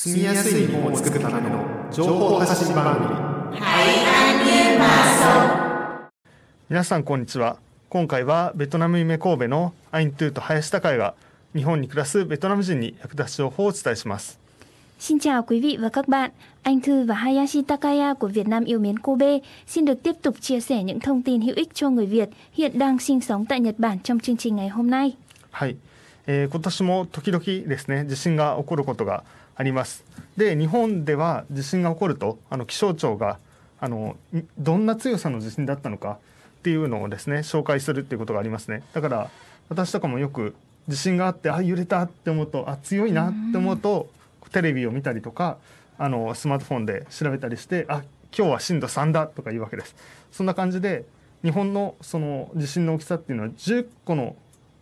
住みやすい日本を作るための情報発信番組皆さんこんにちは今回はベトナム夢神戸のアイントゥーと林高也が日本に暮らすベトナム人に役立つ情報をお伝えします Xin chào quý vị và các bạn. Anh Thư và Hayashi Takaya của Việt Nam yêu mến Kobe xin được tiếp tục chia sẻ những thông tin hữu ích cho người Việt hiện đang sinh sống tại Nhật Bản trong chương trình ngày hôm nay. はい、えー今年も時々ですね地震が起こることがあります。で日本では地震が起こるとあの気象庁があのどんな強さの地震だったのかっていうのをですね紹介するっていうことがありますね。だから私とかもよく地震があってあ揺れたって思うとあ強いなって思うとテレビを見たりとかあのスマートフォンで調べたりしてあ今日は震度3だとかいうわけです。そんな感じで日本のその地震の大きさっていうのは10個の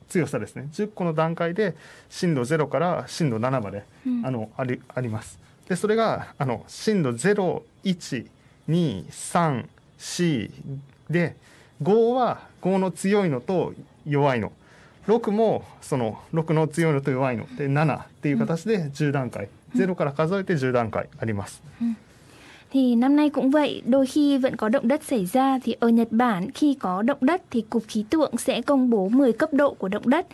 強さですね。10個の段階で震度0から震度7まで、あのありあります。でそれがあの震度012344で5は5の強いのと弱いの。6もその6の強いのと弱いの。で7っていう形で10段階、0から数えて10段階あります、Thì năm nay cũng vậy, đôi khi vẫn có động đất xảy ra thì ở Nhật Bản khi có động đất thì cục khí tượng sẽ công bố 10 cấp độ của động đất.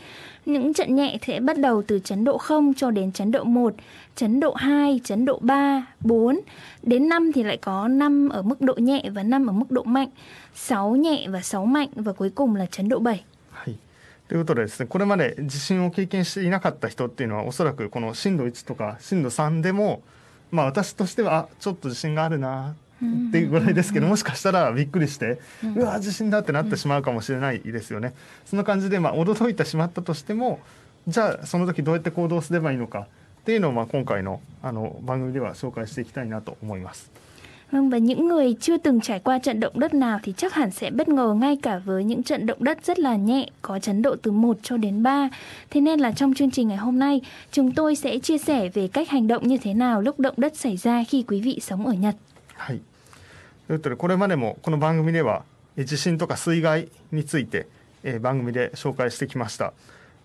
Những trận nhẹ sẽ bắt đầu từ chấn độ 0 cho đến chấn độ 1, chấn độ 2, chấn độ 3, 4. Đến 5 thì lại có 5 ở mức độ nhẹ và 5 ở mức độ mạnh, 6 nhẹ và 6 mạnh và cuối cùng là chấn độ 7. はい、ということでですねこれまで地震を経験していなかった人っていうのはおそらくこの震度1とか震度3でも、 まあ、私としてはあちょっと地震があるなっていうぐらいですけどもしかしたらびっくりして、うわ地震だってなってしまうかもしれないですよね。そんな感じで、まあ、驚いてしまったとしてもじゃあその時どうやって行動すればいいのかっていうのを、まあ、今回のあの番組では紹介していきたいなと思います。Vâng, và những người chưa từng trải qua trận động đất nào thì chắc hẳn sẽ bất ngờ ngay cả với những trận động đất rất là nhẹ, có chấn độ từ 1 cho đến 3. Thế nên là trong chương trình ngày hôm nay, chúng tôi sẽ chia sẻ về cách hành động như thế nào lúc động đất xảy ra khi quý vị sống ở Nhật. はい。ということでこれまでもこの番組ではえ地震とか水害について、えー番組で紹介してきました。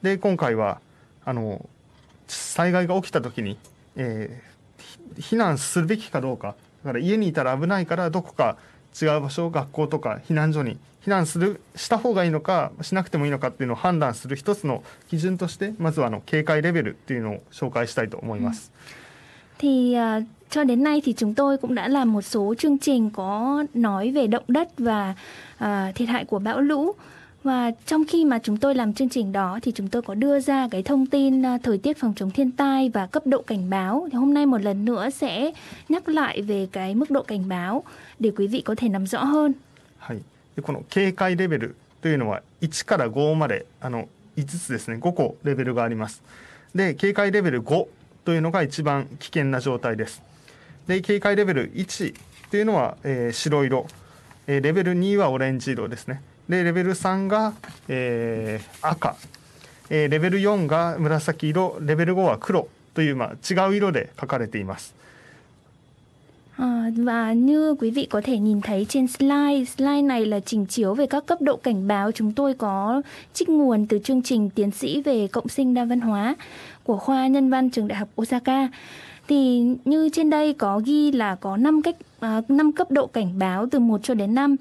で今回はあの災害が起きた時に、えーひ避難するべきかどうか だから家にいたら危ないからどこか違う場所学校とか避難所に避難するした方がいいのかしなくてもいいのかっていうのを判断する一つの基準としてまずはあの警戒レベルっていうのを紹介したいと思います。Thì cho đến nay thì chúng tôi cũng đã làm một số chương trình có nói về động đất và à, thiệt hại của bão lũ. Và trong khi mà chúng tôi làm chương trình đó thì chúng tôi có đưa ra cái thông tin à, thời tiết phòng chống thiên tai và cấp độ cảnh báo. Thì hôm nay một lần nữa sẽ nhắc lại về cái mức độ cảnh báo để quý vị có thể nắm rõ hơn. はい、でこの警戒レベルというのは1から5まであの5つですね5個レベルがありますで警戒レベル5というのが一番危険な状態ですで警戒レベル1というのは、えー白色、えーレベル2はオレンジ色ですね でレベル3が、えー赤、えーレベル4が紫色レベル5は黒という、まあ、違う色で書かれています À, và như quý vị có thể nhìn thấy trên slide, slide này là trình chiếu về các cấp độ cảnh báo. Chúng tôi có trích nguồn từ chương trình tiến sĩ về cộng sinh đa văn hóa của khoa nhân văn trường đại học Osaka. Thì như trên đây có ghi là có 5 cách à, 5 cấp độ cảnh báo từ 1 cho đến 5.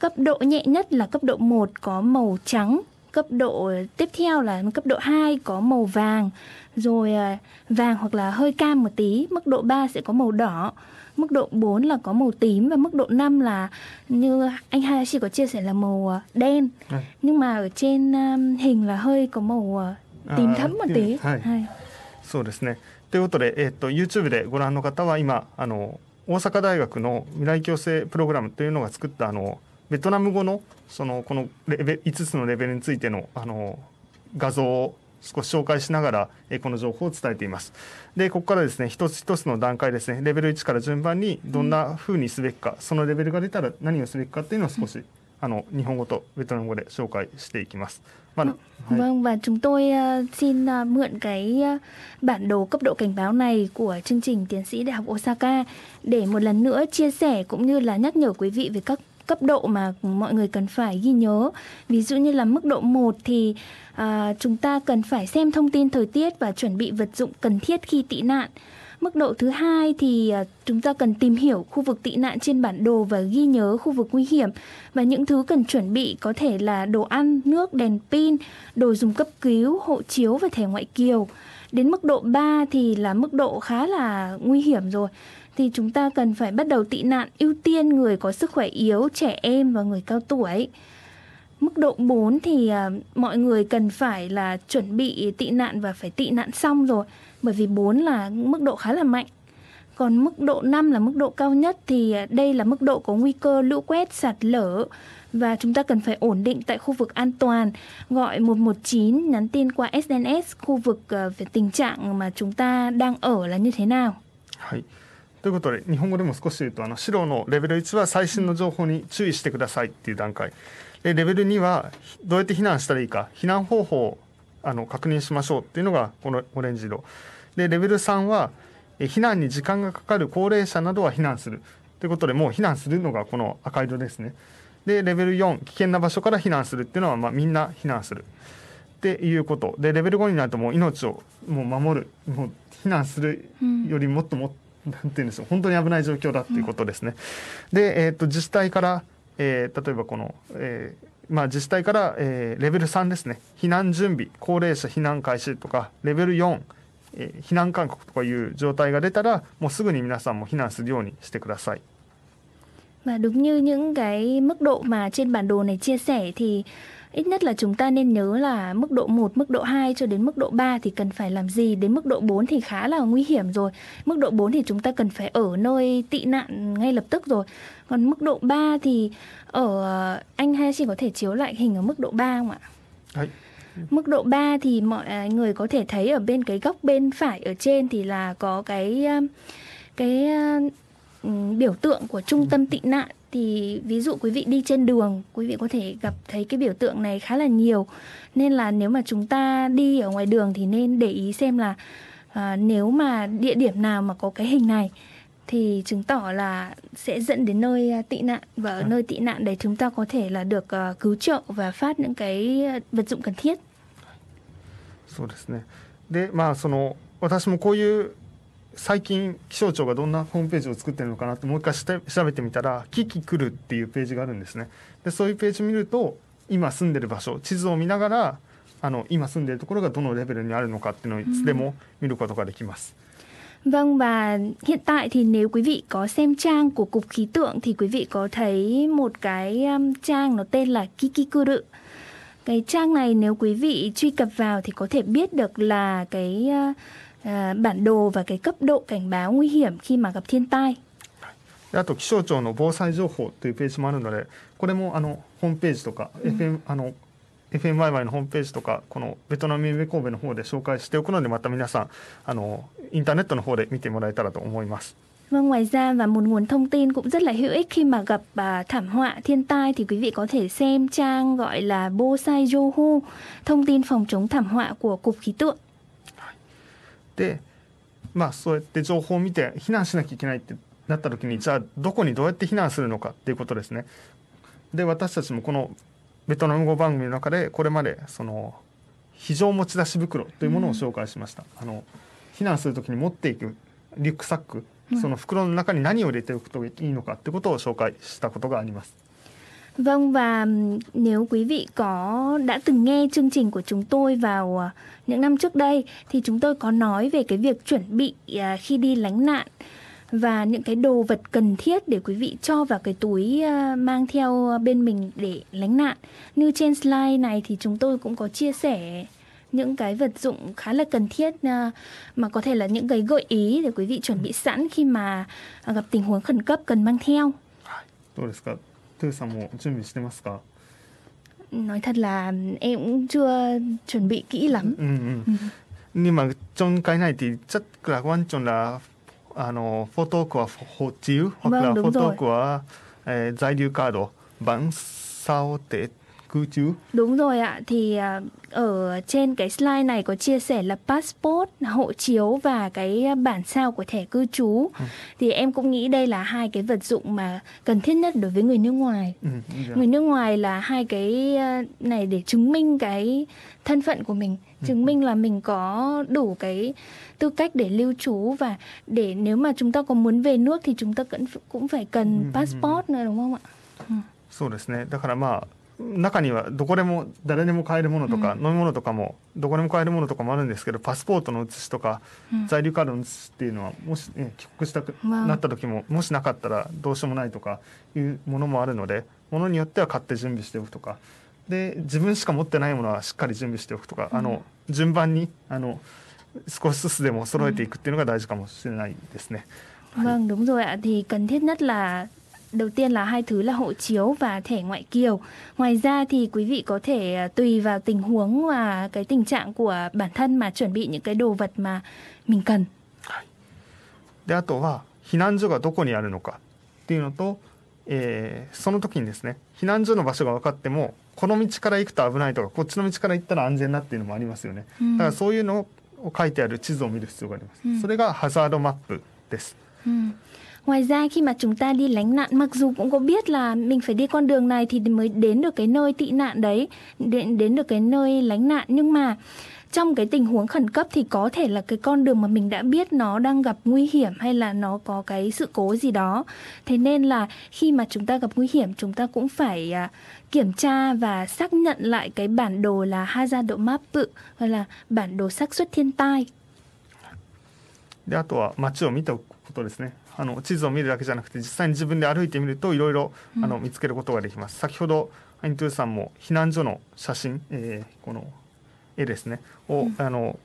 Cấp độ nhẹ nhất là cấp độ 1 có màu trắng, cấp độ tiếp theo là cấp độ 2 có màu vàng, rồi à, vàng hoặc là hơi cam một tí, mức độ 3 sẽ có màu đỏ. Mức độ 4 là có màu tím và mức độ 5 là như anh Hayashi có chia sẻ là màu à, đen. Ừ. Nhưng mà ở trên um, hình là hơi có màu à, tím À, thẫm một tím, tí. hai. Hai. そうですね。ということで、えっと YouTube でご覧の方は今あの大阪大学の未来共生プログラムというのが作ったあの ベトナム語のそのこのレベ5つのレベルについてのあの画像を少し紹介しながら、えーこの情報を伝えています。でここからですね一つ一つの段階ですねレベル1から順番にどんな風にすべきか、そのレベルが出たら何をすべきかっていうのを少し、あの日本語とベトナム語で紹介していきます。まあはい Vâng và chúng tôi uh, xin uh, mượn cái uh, bản đồ cấp độ cảnh báo này của chương trình tiến sĩ Đại học Osaka để một lần nữa chia sẻ cũng như là nhắc nhở quý vị về các cấp độ mà mọi người cần phải ghi nhớ. Ví dụ như là mức độ 1 thì à, chúng ta cần phải xem thông tin thời tiết và chuẩn bị vật dụng cần thiết khi tị nạn. Mức độ thứ hai thì à, chúng ta cần tìm hiểu khu vực tị nạn trên bản đồ và ghi nhớ khu vực nguy hiểm và những thứ cần chuẩn bị có thể là đồ ăn, nước, đèn pin, đồ dùng cấp cứu, hộ chiếu và thẻ ngoại kiều. Đến mức độ 3 thì là mức độ khá là nguy hiểm rồi. Thì chúng ta cần phải bắt đầu tị nạn ưu tiên người có sức khỏe yếu, trẻ em và người cao tuổi. Mức độ 4 thì uh, mọi người cần phải là chuẩn bị tị nạn và phải tị nạn xong rồi. Bởi vì 4 là mức độ khá là mạnh. Còn mức độ 5 là mức độ cao nhất thì à, đây là mức độ có nguy cơ lũ quét, sạt lở và chúng ta cần phải ổn định tại khu vực an toàn, gọi 119, nhắn tin qua SNS khu vực à, về tình trạng mà chúng ta đang ở là như thế nào. はいということで日本語でも少し言うとあの白のレベル1は最新の情報に注意してくださいっていう段階。でレベル2はどうやって避難したらいいか避難方法をあの確認しましょうっていうのがこのオレンジ色。でレベル3は避難に時間がかかる高齢者などは避難するということでもう避難するのがこの赤色ですね。でレベル4危険な場所から避難するっていうのはまあみんな避難する。っていうこと。でレベル5になるともう命をもう守るもう避難するよりもっともっ、なんて言うんでしょう本当に危ない状況だっていうことですね。で、えー、と自治体から、えー例えばこの、えーまあ、自治体から、えーレベル3ですね避難準備高齢者避難開始とかレベル4、えー避難勧告とかいう状態が出たらもうすぐに皆さんも避難するようにしてください。Và đúng như những cái mức độ mà trên bản đồ này chia sẻ thì ít nhất là chúng ta nên nhớ là mức độ 1, mức độ 2 cho đến mức độ 3 thì cần phải làm gì, đến mức độ 4 thì khá là nguy hiểm rồi. Mức độ 4 thì chúng ta cần phải ở nơi tị nạn ngay lập tức rồi. Còn mức độ 3 thì ở anh hay chị có thể chiếu lại hình ở mức độ 3 không ạ? はい Mức độ 3 thì mọi à, người có thể thấy ở bên cái góc bên phải ở trên thì là có cái um, cái ừm, biểu tượng của trung tâm tị nạn thì ví dụ quý vị đi trên đường quý vị có thể gặp thấy cái biểu tượng này khá là nhiều nên là nếu mà chúng ta đi ở ngoài đường thì nên để ý xem là à, nếu mà địa điểm nào mà có cái hình này thì chứng tỏ là sẽ dẫn đến nơi à, tị nạn và ở nơi tị nạn đấy chúng ta có thể là được à, cứu trợ và phát những cái à, vật dụng cần thiết そうですねでまあその私もこういう 最近気象庁がどんなホームページを作ってるのかなってもう一回調べてみたら「キキ来る」っていうページがあるんですねでそういうページ見ると今住んでる場所地図を見ながらあの今住んでるところがどのレベルにあるのかっていうのをいつでも見ることができます、Vâng và hiện tại thì nếu quý vị có xem trang của Cục Khí tượng thì quý vị có thấy một cái um, trang nó tên là Kikikuru. Cái trang này nếu quý vị truy cập vào thì có thể biết được là cái uh, uh, bản đồ và cái cấp độ cảnh báo nguy hiểm khi mà gặp thiên tai. であと気象庁の防災情報というページもあるのでこれもあのホームページとか、FM あの FMYY のホームページとかこのベトナム夢神戸の方で紹介しておくのでまた皆さんあのインターネットの方で見てもらえたらと思います。 Vâng, ngoài ra và một nguồn thông tin cũng rất là hữu ích khi mà gặp à, thảm họa thiên tai thì quý vị có thể xem trang gọi là Bosai Joho, thông tin phòng chống thảm họa của Cục Khí tượng. でまあそうやって情報を見て避難しなきゃいけないってなった時にじゃあどこにどうやって避難するのかっていうことですね。で私たちもこのベトナム語番組の中でこれまでその非常持ち出し袋というものを紹介しました。あの避難する時に持っていくリュックサック、その袋の中に何を入れておくといいのかってことを紹介したことがあります。Vâng và ừm, nếu quý vị có đã từng nghe chương trình của chúng tôi vào à, những năm trước đây thì chúng tôi có nói về cái việc chuẩn bị à, khi đi lánh nạn và những cái đồ vật cần thiết để quý vị cho vào cái túi à, mang theo bên mình để lánh nạn. Như trên slide này thì chúng tôi cũng có chia sẻ những cái vật dụng khá là cần thiết à, mà có thể là những cái gợi ý để quý vị chuẩn bị sẵn khi mà à, gặp tình huống khẩn cấp cần mang theo. どうですか トゥーさんも準備してますか Nói thật là em cũng chưa chuẩn bị kỹ lắm. うんうん。nhưng mà trong cái này thì rất là quan trọng là à, nó, photo của hộ chiếu hoặc Vâng, là đúng photo rồi. của eh, 在留カードbản sao để cư trú. Đúng rồi ạ, thì à, ở trên cái slide này có chia sẻ là passport, hộ chiếu và cái bản sao của thẻ cư trú. Ừ. Thì em cũng nghĩ đây là hai cái vật dụng mà cần thiết nhất đối với người nước ngoài. Ừ, dạ. Người nước ngoài là hai cái à, này để chứng minh cái thân phận của mình, ừ. chứng minh là mình có đủ cái tư cách để lưu trú và để nếu mà chúng ta có muốn về nước thì chúng ta cũng cũng phải cần passport nữa đúng không ạ? そうですねだからまあ 中にはどこでも誰でも買えるものとか、うん、飲み物とかもどこでも買えるものとかもあるんですけどパスポートの写しとか、うん、在留カードの写しっていうのはもし、ね、帰国したくなった時も、もしなかったらどうしようもないとかいうものもあるのでものによっては買って準備しておくとか。で自分しか持ってないものはしっかり準備しておくとか、うん、あの順番にあの少しずつでも揃えていくっていうのが大事かもしれないですね。Vâng đúng rồi ạ. Thì cần thiết nhất là đầu tiên là hai thứ là hộ chiếu và thẻ ngoại kiều. Ngoài ra thì quý vị có thể à, tùy vào tình huống và cái tình trạng của bản thân mà chuẩn bị những cái đồ vật mà mình cần. であとは避難所がどこにあるのかっていうのと、えー、その時にですね避難所の場所が分かってもこの道から行くと危ないとかこっちの道から行ったら安全なっていうのもありますよね、うん、だからそういうのを書いてある地図を見る必要があります、うん、それがハザードマップです、うん Ngoài ra khi mà chúng ta đi lánh nạn mặc dù cũng có biết là mình phải đi con đường này thì mới đến được cái nơi tị nạn đấy, đến đến được cái nơi lánh nạn nhưng mà trong cái tình huống khẩn cấp thì có thể là cái con đường mà mình đã biết nó đang gặp nguy hiểm hay là nó có cái sự cố gì đó thế nên là khi mà chúng ta gặp nguy hiểm chúng ta cũng phải uh, kiểm tra và xác nhận lại cái bản đồ là hazard map hoặc là bản đồ xác suất thiên tai であとは街を見たことですね あの地図を見るだけじゃなくて実際に自分で歩いてみるといろいろあの見つけることができます、先ほどアイントゥーさんも避難所の写真、えー、この絵ですねを、あの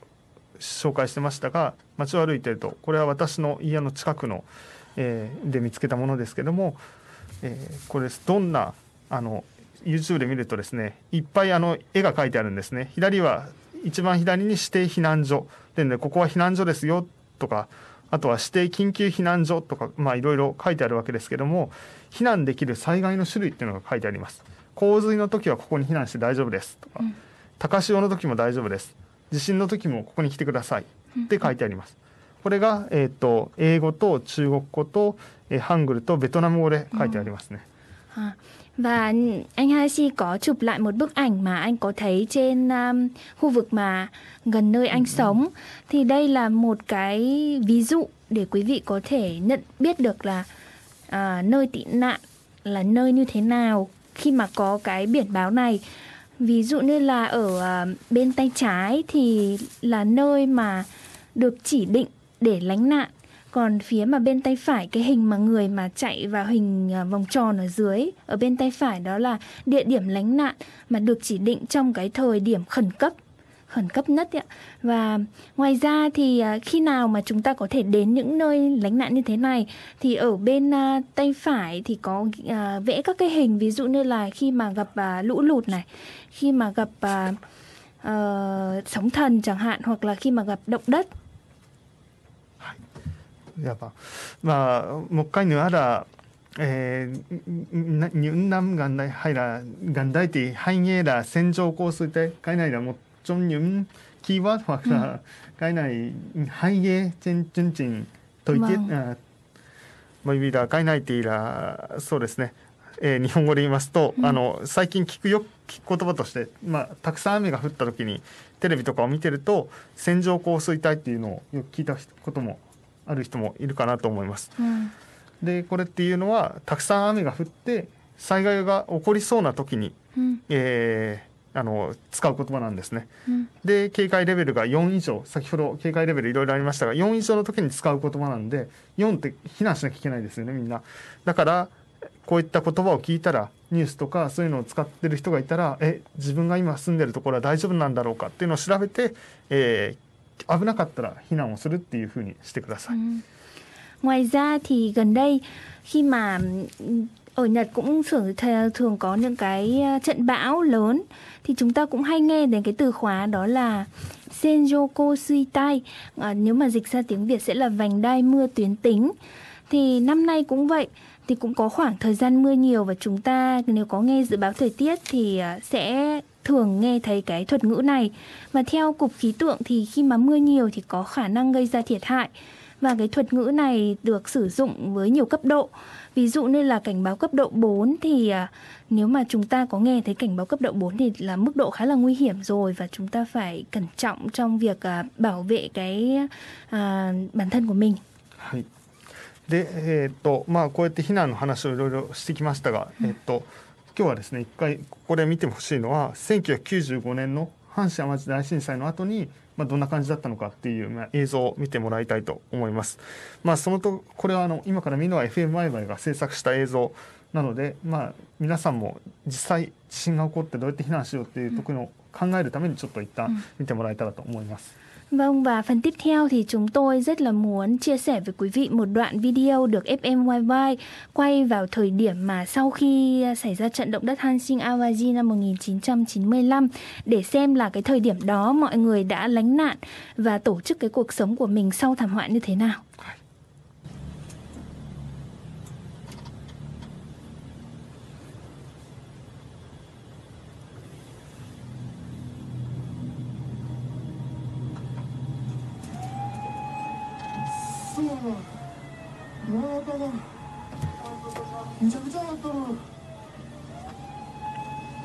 紹介してましたが街を歩いてるとこれは私の家の近くの、えー、で見つけたものですけども、えー、これです。どんなあの YouTube で見るとですねいっぱいあの絵が描いてあるんですね。左は一番左に指定避難所。で、ね、ここは避難所ですよとかあとは指定緊急避難所とかまあいろいろ書いてあるわけですけども避難できる災害の種類っていうのが書いてあります。洪水の時はここに避難して大丈夫です。とか、うん、高潮の時も大丈夫です。地震の時もここに来てください。って書いてあります、これが、えーと、英語と中国語と、えー、ハングルとベトナム語で書いてありますね、うん Và anh Hashi có chụp lại một bức ảnh mà anh có thấy trên um, khu vực mà gần nơi anh sống. Thì đây là một cái ví dụ để quý vị có thể nhận biết được là à, nơi tị nạn là nơi như thế nào khi mà có cái biển báo này. Ví dụ như là ở à, bên tay trái thì là nơi mà được chỉ định để lánh nạn còn phía mà bên tay phải cái hình mà người mà chạy vào hình à, vòng tròn ở dưới ở bên tay phải đó là địa điểm lánh nạn mà được chỉ định trong cái thời điểm khẩn cấp khẩn cấp nhất ạ. Và ngoài ra thì à, khi nào mà chúng ta có thể đến những nơi lánh nạn như thế này thì ở bên à, tay phải thì có vẽ các cái hình ví dụ như là khi mà gặp lũ lụt này, khi mà gặp uh, sóng thần chẳng hạn hoặc là khi mà gặp động đất やばまあもう一回ぬあらえー、云南元代はいイ元代って繁栄ー線状降水帯海内らもちョンニュンキーワードはら海内繁栄ちんちんちんといて、まあ、もいびら海内っていらそうですねえー、日本語で言いますと、うん、あの最近聞くよ聞く言葉として、まあ、たくさん雨が降った時にテレビとかを見てると線状降水帯っていうのをよく聞いたこともある人もいるかなと思います。うん、でこれっていうのはたくさん雨が降って災害が起こりそうな時に、うん、えー、あの使う言葉なんですね。うん、で警戒レベルが4以上先ほど警戒レベルいろいろありましたが4以上の時に使う言葉なんで4って避難しなきゃいけないですよねみんな。だからこういった言葉を聞いたらニュースとかそういうのを使ってる人がいたらえ自分が今住んでるところは大丈夫なんだろうかっていうのを調べて、え危なかったら避難をするっていうふうにしてください。Ngoài ra thì gần đây khi mà ở Nhật cũng thường thường có những cái trận bão lớn thì chúng ta cũng hay nghe đến cái từ khóa đó là Senjoko Suitai à, nếu mà dịch ra tiếng Việt sẽ là vành đai mưa tuyến tính thì năm nay cũng vậy thì cũng có khoảng thời gian mưa nhiều và chúng ta nếu có nghe dự báo thời tiết thì à, sẽ thường nghe thấy cái thuật ngữ này và theo cục khí tượng thì khi mà mưa nhiều thì có khả năng gây ra thiệt hại và cái thuật ngữ này được sử dụng với nhiều cấp độ ví dụ như là cảnh báo cấp độ 4 thì à, nếu mà chúng ta có nghe thấy cảnh báo cấp độ 4 thì là mức độ khá là nguy hiểm rồi và chúng ta phải cẩn trọng trong việc à, bảo vệ cái à, bản thân của mình はい。で、えーっとまあこうやって避難の話をいろいろしてきましたが、えーっと 今日はですね一回ここで見てほしいのは1995年の阪神・淡路大震災の後にまあどんな感じだったのかっていうまあ映像を見てもらいたいと思います。まあそのとこれはあの今から見るのは FM ワイワイが制作した映像なので、まあ皆さんも実際地震が起こってどうやって避難しようっていうところを考えるためにちょっと一旦見てもらえたらと思います。Vâng và phần tiếp theo thì chúng tôi rất là muốn chia sẻ với quý vị một đoạn video được FMYY quay vào thời điểm mà sau khi xảy ra trận động đất Hanshin Awaji năm 1995 để xem là cái thời điểm đó mọi người đã lánh nạn và tổ chức cái cuộc sống của mình sau thảm họa như thế nào. うなの村中がめちゃくちゃなっとる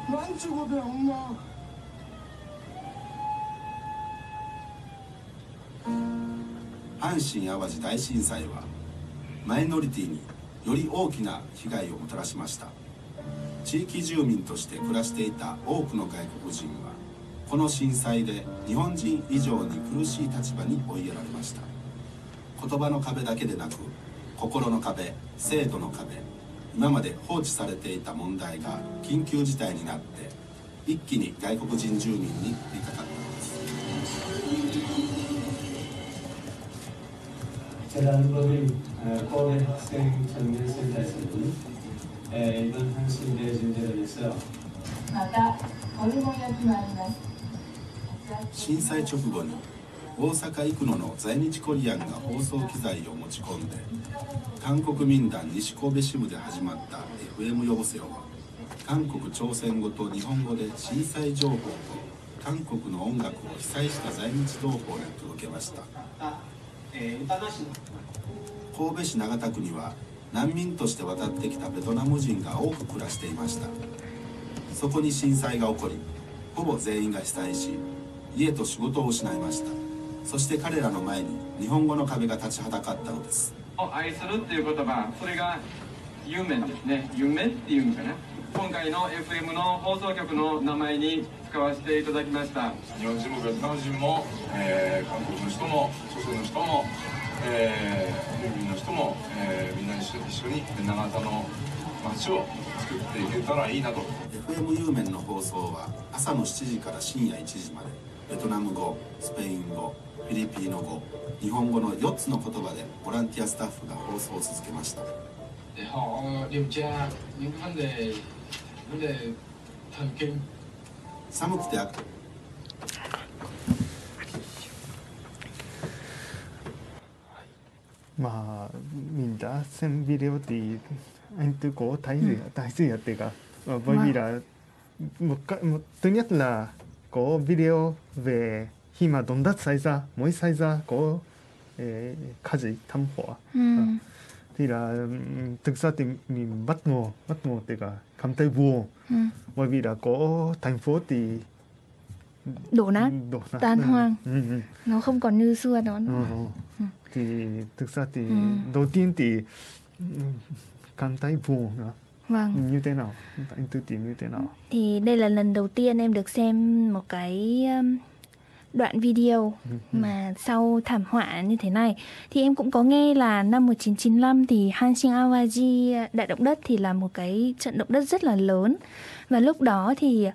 なんちゅうことやほんま阪神・淡路大震災はマイノリティにより大きな被害をもたらしました。地域住民として暮らしていた多くの外国人はこの震災で日本人以上に苦しい立場に追いやられました。言葉の壁だけでなく心の壁生徒の壁今まで放置されていた問題が緊急事態になって一気に外国人住民に降りかかったのです、またきもあります。震災直後に大阪生野の在日コリアンが放送機材を持ち込んで韓国民団西神戸支部で始まった FM 予報せよは韓国朝鮮語と日本語で震災情報と韓国の音楽を被災した在日同胞に届けました。神戸市長田区には難民として渡ってきたベトナム人が多く暮らしていました。そこに震災が起こりほぼ全員が被災し家と仕事を失いました。そして彼らの前に日本語の壁が立ちはだかったのです。を愛するっていう言葉それが夢ですね。夢っていうのかな。今回の FM の放送局の名前に使わせていただきました。日本人もベトナム人も、えー韓国の人も朝鮮の人も、えー、郵便の人も、えーみんな一緒一緒に長田の街を作っていけたらいいなと。FM ユーメンの放送は朝の7時から深夜1時までベトナム語スペイン語フィリピーノ語日本語の4つの言葉でボランティアスタッフが放送を続けました。寒くてまあみんなビオ大勢大勢やってが、ボイビラ、もかもとに có video về khi mà động đất xảy ra mới xảy ra có eh, 火事 thảm họa thì là thực ra thì mình bất ngờ bất ngờ thì cả cảm thấy buồn Ừm. bởi vì là có thành phố thì Đổ nát, đổ nát tan Ừ, hoang. ừ, ừ. nó không còn như xưa đó Ừ, nữa. ừ. thì thực ra thì Ừ. đầu tiên thì ừ, cảm thấy buồn nữa. Vâng. như thế nào anh tư tìm như thế nào Thì đây là lần đầu tiên em được xem một cái đoạn video mà sau thảm họa như thế này. Thì em cũng có nghe là năm 1995 thì Hanshin Awaji đại động đất thì là một cái trận động đất rất là lớn. Và lúc đó thì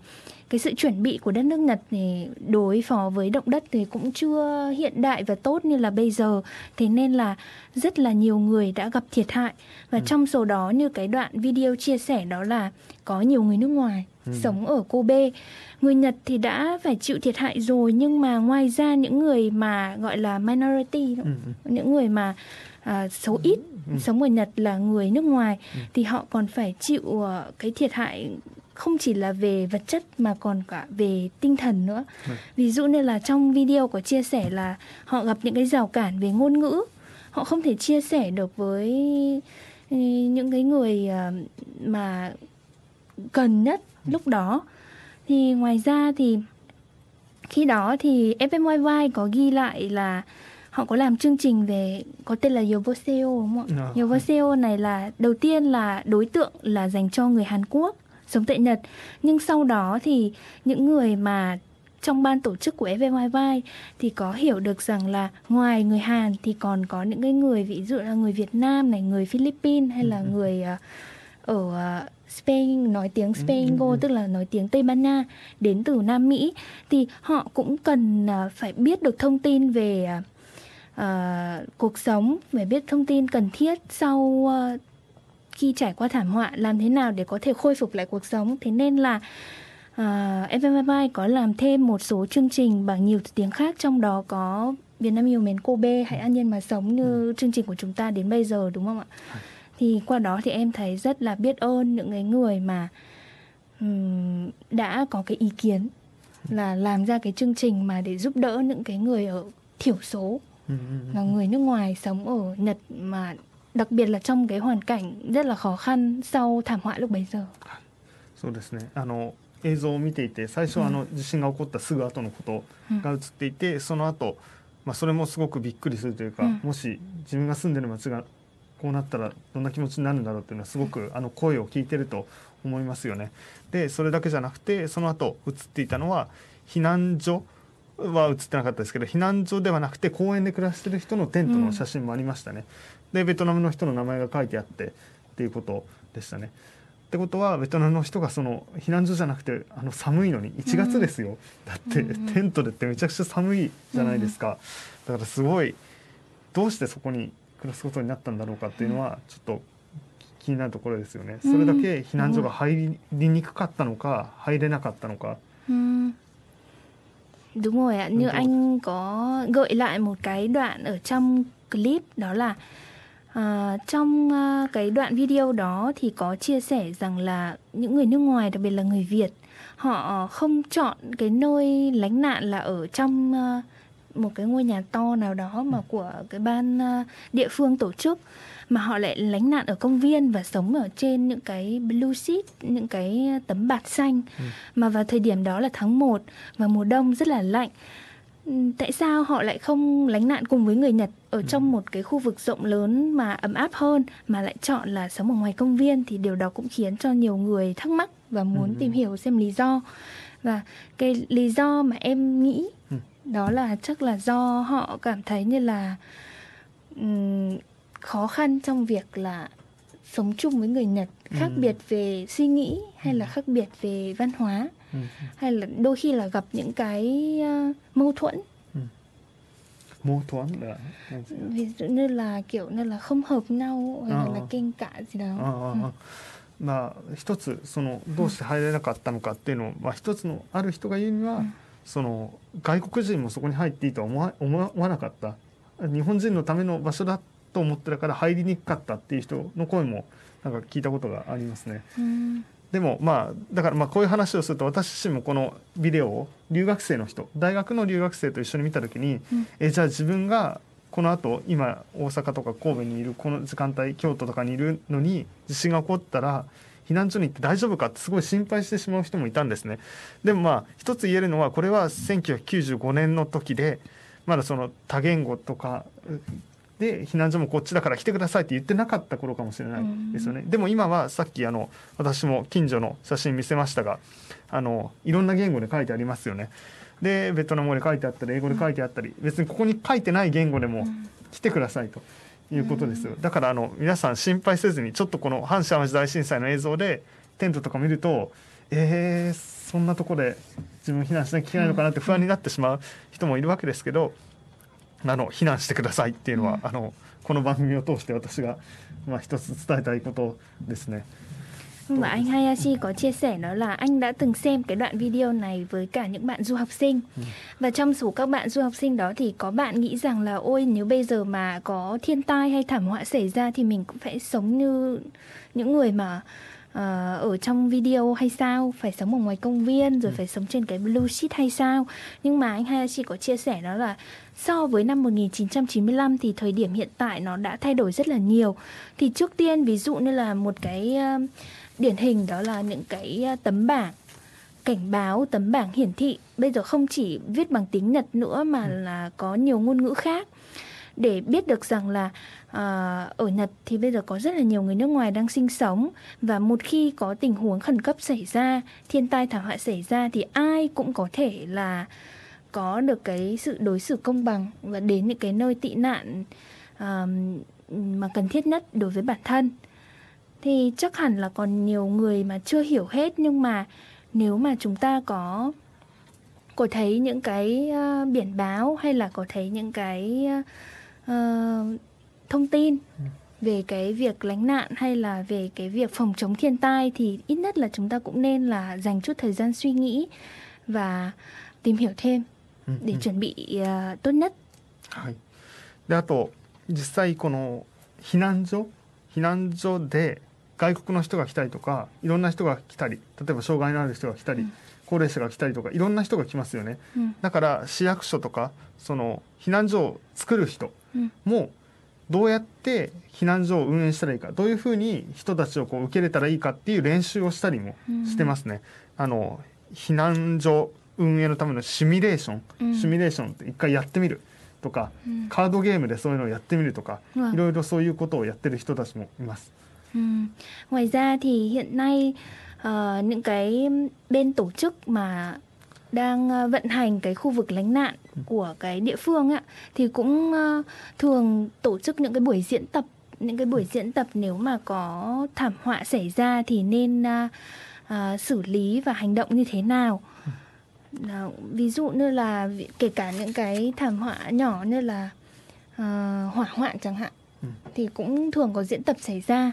cái sự chuẩn bị của đất nước Nhật thì đối phó với động đất thì cũng chưa hiện đại và tốt như là bây giờ. Thế nên là rất là nhiều người đã gặp thiệt hại. Và Ừ. trong số đó như cái đoạn video chia sẻ đó là có nhiều người nước ngoài Ừ. sống ở Kobe người Nhật thì đã phải chịu thiệt hại rồi nhưng mà ngoài ra những người mà gọi là minority Ừ, ừ. những người mà à, số ít Ừ. sống ở Nhật là người nước ngoài Ừ. thì họ còn phải chịu ờ, cái thiệt hại không chỉ là về vật chất mà còn cả về tinh thần nữa. Vâng. Ví dụ như là trong video có chia sẻ là họ gặp những cái rào cản về ngôn ngữ, họ không thể chia sẻ được với ừ, những cái người ờ, mà cần nhất lúc đó. Thì ngoài ra thì khi đó thì FMYY có ghi lại là họ có làm chương trình về có tên là Yovoseo đúng không ạ? Ờ. Yovoseo này là đầu tiên là đối tượng là dành cho người Hàn Quốc sống tại Nhật nhưng sau đó thì những người mà trong ban tổ chức của FMYY thì có hiểu được rằng là ngoài người Hàn thì còn có những cái người ví dụ là người Việt Nam này, người Philippines hay là Ừ, ừ. người ờ, ở ờ, Spain nói tiếng ừ, Spaingo ừ. tức là nói tiếng Tây Ban Nha đến từ Nam Mỹ thì họ cũng cần ờ, phải biết được thông tin về ờ, cuộc sống, phải biết thông tin cần thiết sau ờ, khi trải qua thảm họa làm thế nào để có thể khôi phục lại cuộc sống. Thế nên là uh, FMI có làm thêm một số chương trình bằng nhiều tiếng khác trong đó có Việt Nam yêu mến Kobe hãy an nhiên mà sống như chương trình của chúng ta đến bây giờ đúng không ạ? Thì qua đó thì em thấy rất là biết ơn những cái người mà ừm, đã có cái ý kiến là làm ra cái chương trình mà để giúp đỡ những cái người ở thiểu số Ừ, ừ, ừ. là người nước ngoài sống ở Nhật mà đặc biệt là trong cái hoàn cảnh rất là khó khăn sau thảm họa lúc bấy giờ. そうですねあの映像を見ていて最初はあの地震が起こったすぐ後のことが映っていて、その後、まあそれもすごくびっくりするというか、うんもし自分が住んでる町が こうなったらどんな気持ちになるんだろうっていうのはすごくあの声を聞いてると思いますよね。でそれだけじゃなくてその後映っていたのは避難所は映ってなかったですけど避難所ではなくて公園で暮らしてる人のテントの写真もありましたね。でベトナムの人の名前が書いてあってっていうことでしたね。ってことはベトナムの人がその避難所じゃなくてあの寒いのに1月ですよ、だってうんうんテントでってめちゃくちゃ寒いじゃないですか、だからすごいどうしてそこに暮らすことになったんだろうかっていうのはちょっと気になるところですよね、うんそれだけ避難所が入りにくかったのか入れなかったのか、 Ừm. Đúng rồi ạ, như Đúng rồi. anh có gợi lại một cái đoạn ở trong clip đó là à, trong à, cái đoạn video đó thì có chia sẻ rằng là những người nước ngoài đặc biệt là người Việt họ không chọn cái nơi lánh nạn là ở trong à, một cái ngôi nhà to nào đó mà của cái ban à, địa phương tổ chức mà họ lại lánh nạn ở công viên và sống ở trên những cái blue sheet, những cái tấm bạt xanh mà vào thời điểm đó là tháng 1 và mùa đông rất là lạnh. Ừm, Tại sao họ lại không lánh nạn cùng với người Nhật ở trong một cái khu vực rộng lớn mà ấm áp hơn mà lại chọn là sống ở ngoài công viên thì điều đó cũng khiến cho nhiều người thắc mắc và muốn Ừ. tìm hiểu xem lý do. Và cái lý do mà em nghĩ Ừ đó là chắc là do họ cảm thấy như là ừm, khó khăn trong việc là sống chung với người Nhật khác Ừ. biệt về suy nghĩ hay là khác biệt về văn hóa ừ, hay là đôi khi là gặp những cái ờ, mâu thuẫn モートワンだなんですか ví dụ như là kiểu như là không hợp nhau hay là, Ờ. là kinh cả gì đó ああ Ừ. ああまあ一つそのどうして入れなかったのかっていうのを、まあ、一つのある人が言うには、うんその 外国人もそこに入っていいとは思わ思わなかった。日本人のための場所だと思ってたから入りにくかったっていう人の声もなんか聞いたことがありますね。でもまあだからまあこういう話をすると私自身もこのビデオを留学生の人大学の留学生と一緒に見た時に、うん。えじゃあ自分がこのあと今大阪とか神戸にいるこの時間帯京都とかにいるのに地震が起こったら避難所に行って大丈夫かってすごい心配してしまう人もいたんですね。でもまあ一つ言えるのはこれは1995年の時でまだその多言語とかで避難所もこっちだから来てくださいって言ってなかった頃かもしれないですよね。でも今はさっきあの私も近所の写真見せましたがあのいろんな言語で書いてありますよね。でベトナム語で書いてあったり英語で書いてあったり別にここに書いてない言語でも来てくださいということですよ。だからあの皆さん心配せずにちょっとこの阪神・淡路大震災の映像でテントとか見るとえー、そんなとこで自分避難しなきゃいけないのかなって不安になってしまう人もいるわけですけど、あの避難してくださいっていうのは、あのこの番組を通して私が、まあ、一つ伝えたいことですね。Và anh Hayashi có chia sẻ đó là anh đã từng xem cái đoạn video này với cả những bạn du học sinh. Và trong số các bạn du học sinh đó thì có bạn nghĩ rằng là Ôi nếu bây giờ mà có thiên tai hay thảm họa xảy ra thì mình cũng phải sống như những người mà ờ, ở trong video hay sao? Phải sống ở ngoài công viên rồi phải sống trên cái blue sheet hay sao? Nhưng mà anh Hayashi có chia sẻ đó là so với năm 1995 thì thời điểm hiện tại nó đã thay đổi rất là nhiều. Thì trước tiên ví dụ như là một cái... ờ, điển hình đó là những cái à, tấm bảng cảnh báo tấm bảng hiển thị. Bây giờ không chỉ viết bằng tiếng Nhật nữa mà là có nhiều ngôn ngữ khác. Để biết được rằng là à, ở Nhật thì bây giờ có rất là nhiều người nước ngoài đang sinh sống. Và một khi có tình huống khẩn cấp xảy ra thiên tai thảm họa xảy ra thì ai cũng có thể là có được cái sự đối xử công bằng và đến những cái nơi tị nạn à, mà cần thiết nhất đối với bản thân thì chắc hẳn là còn nhiều người mà chưa hiểu hết nhưng mà nếu mà chúng ta có có thấy những cái uh, biển báo hay là có thấy những cái uh, thông tin về cái việc lánh nạn hay là về cái việc phòng chống thiên tai thì ít nhất là chúng ta cũng nên là dành chút thời gian suy nghĩ và tìm hiểu thêm để chuẩn bị uh, tốt nhất はい、であと実際この避難所避難所で 外国の人が来たりとかいろんな人が来たり例えば障害のある人が来たり、高齢者が来たりとかいろんな人が来ますよね、うん。だから市役所とかその避難所を作る人うん。もどうやって避難所を運営したらいいかどういうふうに人たちをこう受け入れたらいいかっていう練習をしたりもしてますね。あの避難所運営のためのシミュレーション、うん。シミュレーションって一回やってみるとか、うん。カードゲームでそういうのをやってみるとか、うんいろいろそういうことをやってる人たちもいます。Ừ. Ngoài ra thì hiện nay ờ, những cái bên tổ chức mà đang ờ, vận hành cái khu vực lánh nạn của cái địa phương ạ thì cũng ờ, thường tổ chức những cái buổi diễn tập những cái buổi diễn tập nếu mà có thảm họa xảy ra thì nên ờ, ờ, xử lý và hành động như thế nào. Nào, ví dụ như là kể cả những cái thảm họa nhỏ như là ờ, hỏa hoạn chẳng hạn Ừ. thì cũng thường có diễn tập xảy ra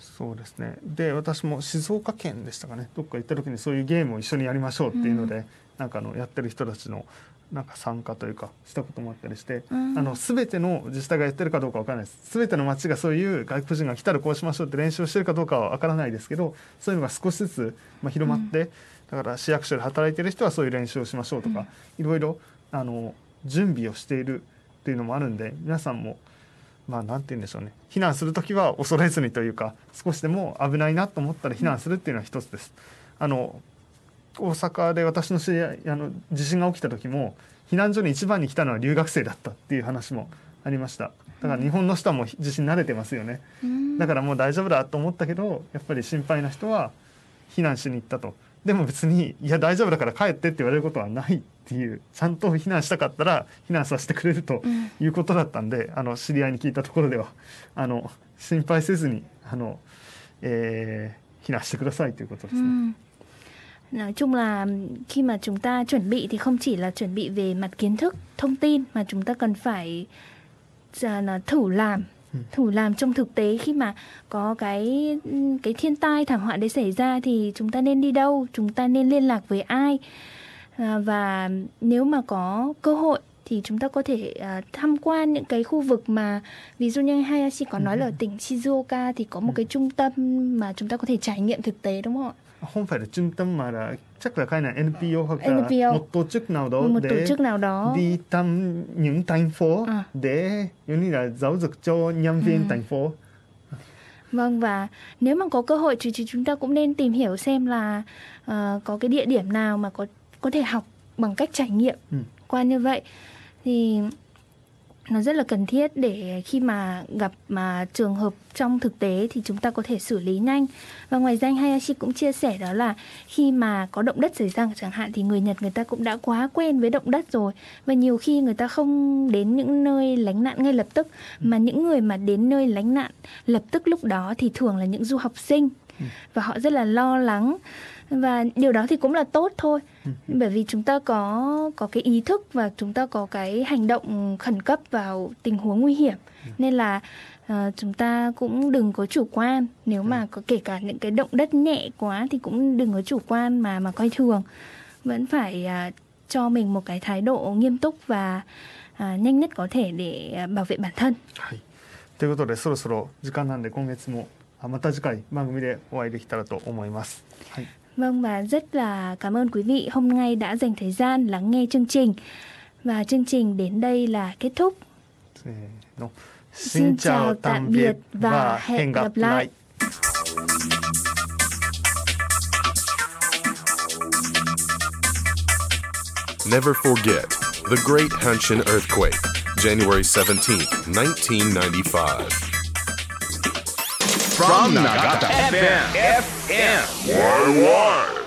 そうですね。で私も静岡県でしたかね。どっか行った時にそういうゲームを一緒にやりましょうっていうので、なんかあのやってる人たちのなんか参加というかしたこともあったりして、うん。あの全ての自治体がやってるかどうかわからないです。全ての町がそういう外国人が来たらこうしましょうって練習をしてるかどうかはわからないですけどそういうのが少しずつ、まあ、広まって、だから市役所で働いてる人はそういう練習をしましょうとか、いろいろあの準備をしているっていうのもあるんで皆さんもまあなんて言うんでしょうね。避難する時は恐れずにというか少しでも危ないなと思ったら避難するっていうのは一つです。あの大阪で私の知り合いあの地震が起きた時も避難所に一番に来たのは留学生だったっていう話もありました。だから日本の人はもう地震慣れてますよね。だからもう大丈夫だと思ったけどやっぱり心配な人は避難しに行ったとでも別にいや大丈夫だから帰ってって言われることはないっていうちゃんと避難したかったら避難させてくれるということだったんで、あの知り合いに聞いたところではあの心配せずにあの、えー避難してくださいということですね。Ừ. Nói chung là khi mà chúng ta chuẩn bị thì không chỉ là chuẩn bị về mặt kiến thức, thông tin mà chúng ta cần phải là thử làm, thử làm trong thực tế khi mà có cái cái thiên tai thảm họa đấy xảy ra thì chúng ta nên đi đâu, chúng ta nên liên lạc với ai? À, và nếu mà có cơ hội thì chúng ta có thể à, tham quan những cái khu vực mà ví dụ như Hayashi có nói là ở tỉnh Shizuoka thì có một cái trung tâm mà chúng ta có thể trải nghiệm thực tế đúng không ạ? Không phải là trung tâm mà là chắc là cái là NPO hoặc là NPO. một tổ chức nào đó một để tổ chức nào đó đi thăm những thành phố À. để giống như là giáo dục cho nhân viên Ừ. thành phố Vâng và nếu mà có cơ hội thì chúng ta cũng nên tìm hiểu xem là ờ, có cái địa điểm nào mà có có thể học bằng cách trải nghiệm Ừ. qua như vậy thì nó rất là cần thiết để khi mà gặp mà trường hợp trong thực tế thì chúng ta có thể xử lý nhanh. Và ngoài ra anh Hayashi cũng chia sẻ đó là khi mà có động đất xảy ra chẳng hạn thì người Nhật người ta cũng đã quá quen với động đất rồi. Và nhiều khi người ta không đến những nơi lánh nạn ngay lập tức mà những người mà đến nơi lánh nạn lập tức lúc đó thì thường là những du học sinh. Và họ rất là lo lắng và điều đó thì cũng là tốt thôi bởi vì chúng ta có có cái ý thức và chúng ta có cái hành động khẩn cấp vào tình huống nguy hiểm nên là ờ, chúng ta cũng đừng có chủ quan nếu mà có kể cả những cái động đất nhẹ quá thì cũng đừng có chủ quan mà mà coi thường vẫn phải à, cho mình một cái thái độ nghiêm túc và à, nhanh nhất có thể để à, bảo vệ bản thân はい、ということでそろそろ時間なんで今月もあまた次回番組でお会いできたらと思います。はい、 Vâng và rất là cảm ơn quý vị hôm nay đã dành thời gian lắng nghe chương trình. Và chương trình đến đây là kết thúc. せーの Xin chào tạm biệt và hẹn gặp lại. Never forget the Great Hanshin Earthquake, January 17th, 1995. from, Nagata, Nagata FM. FM. YY.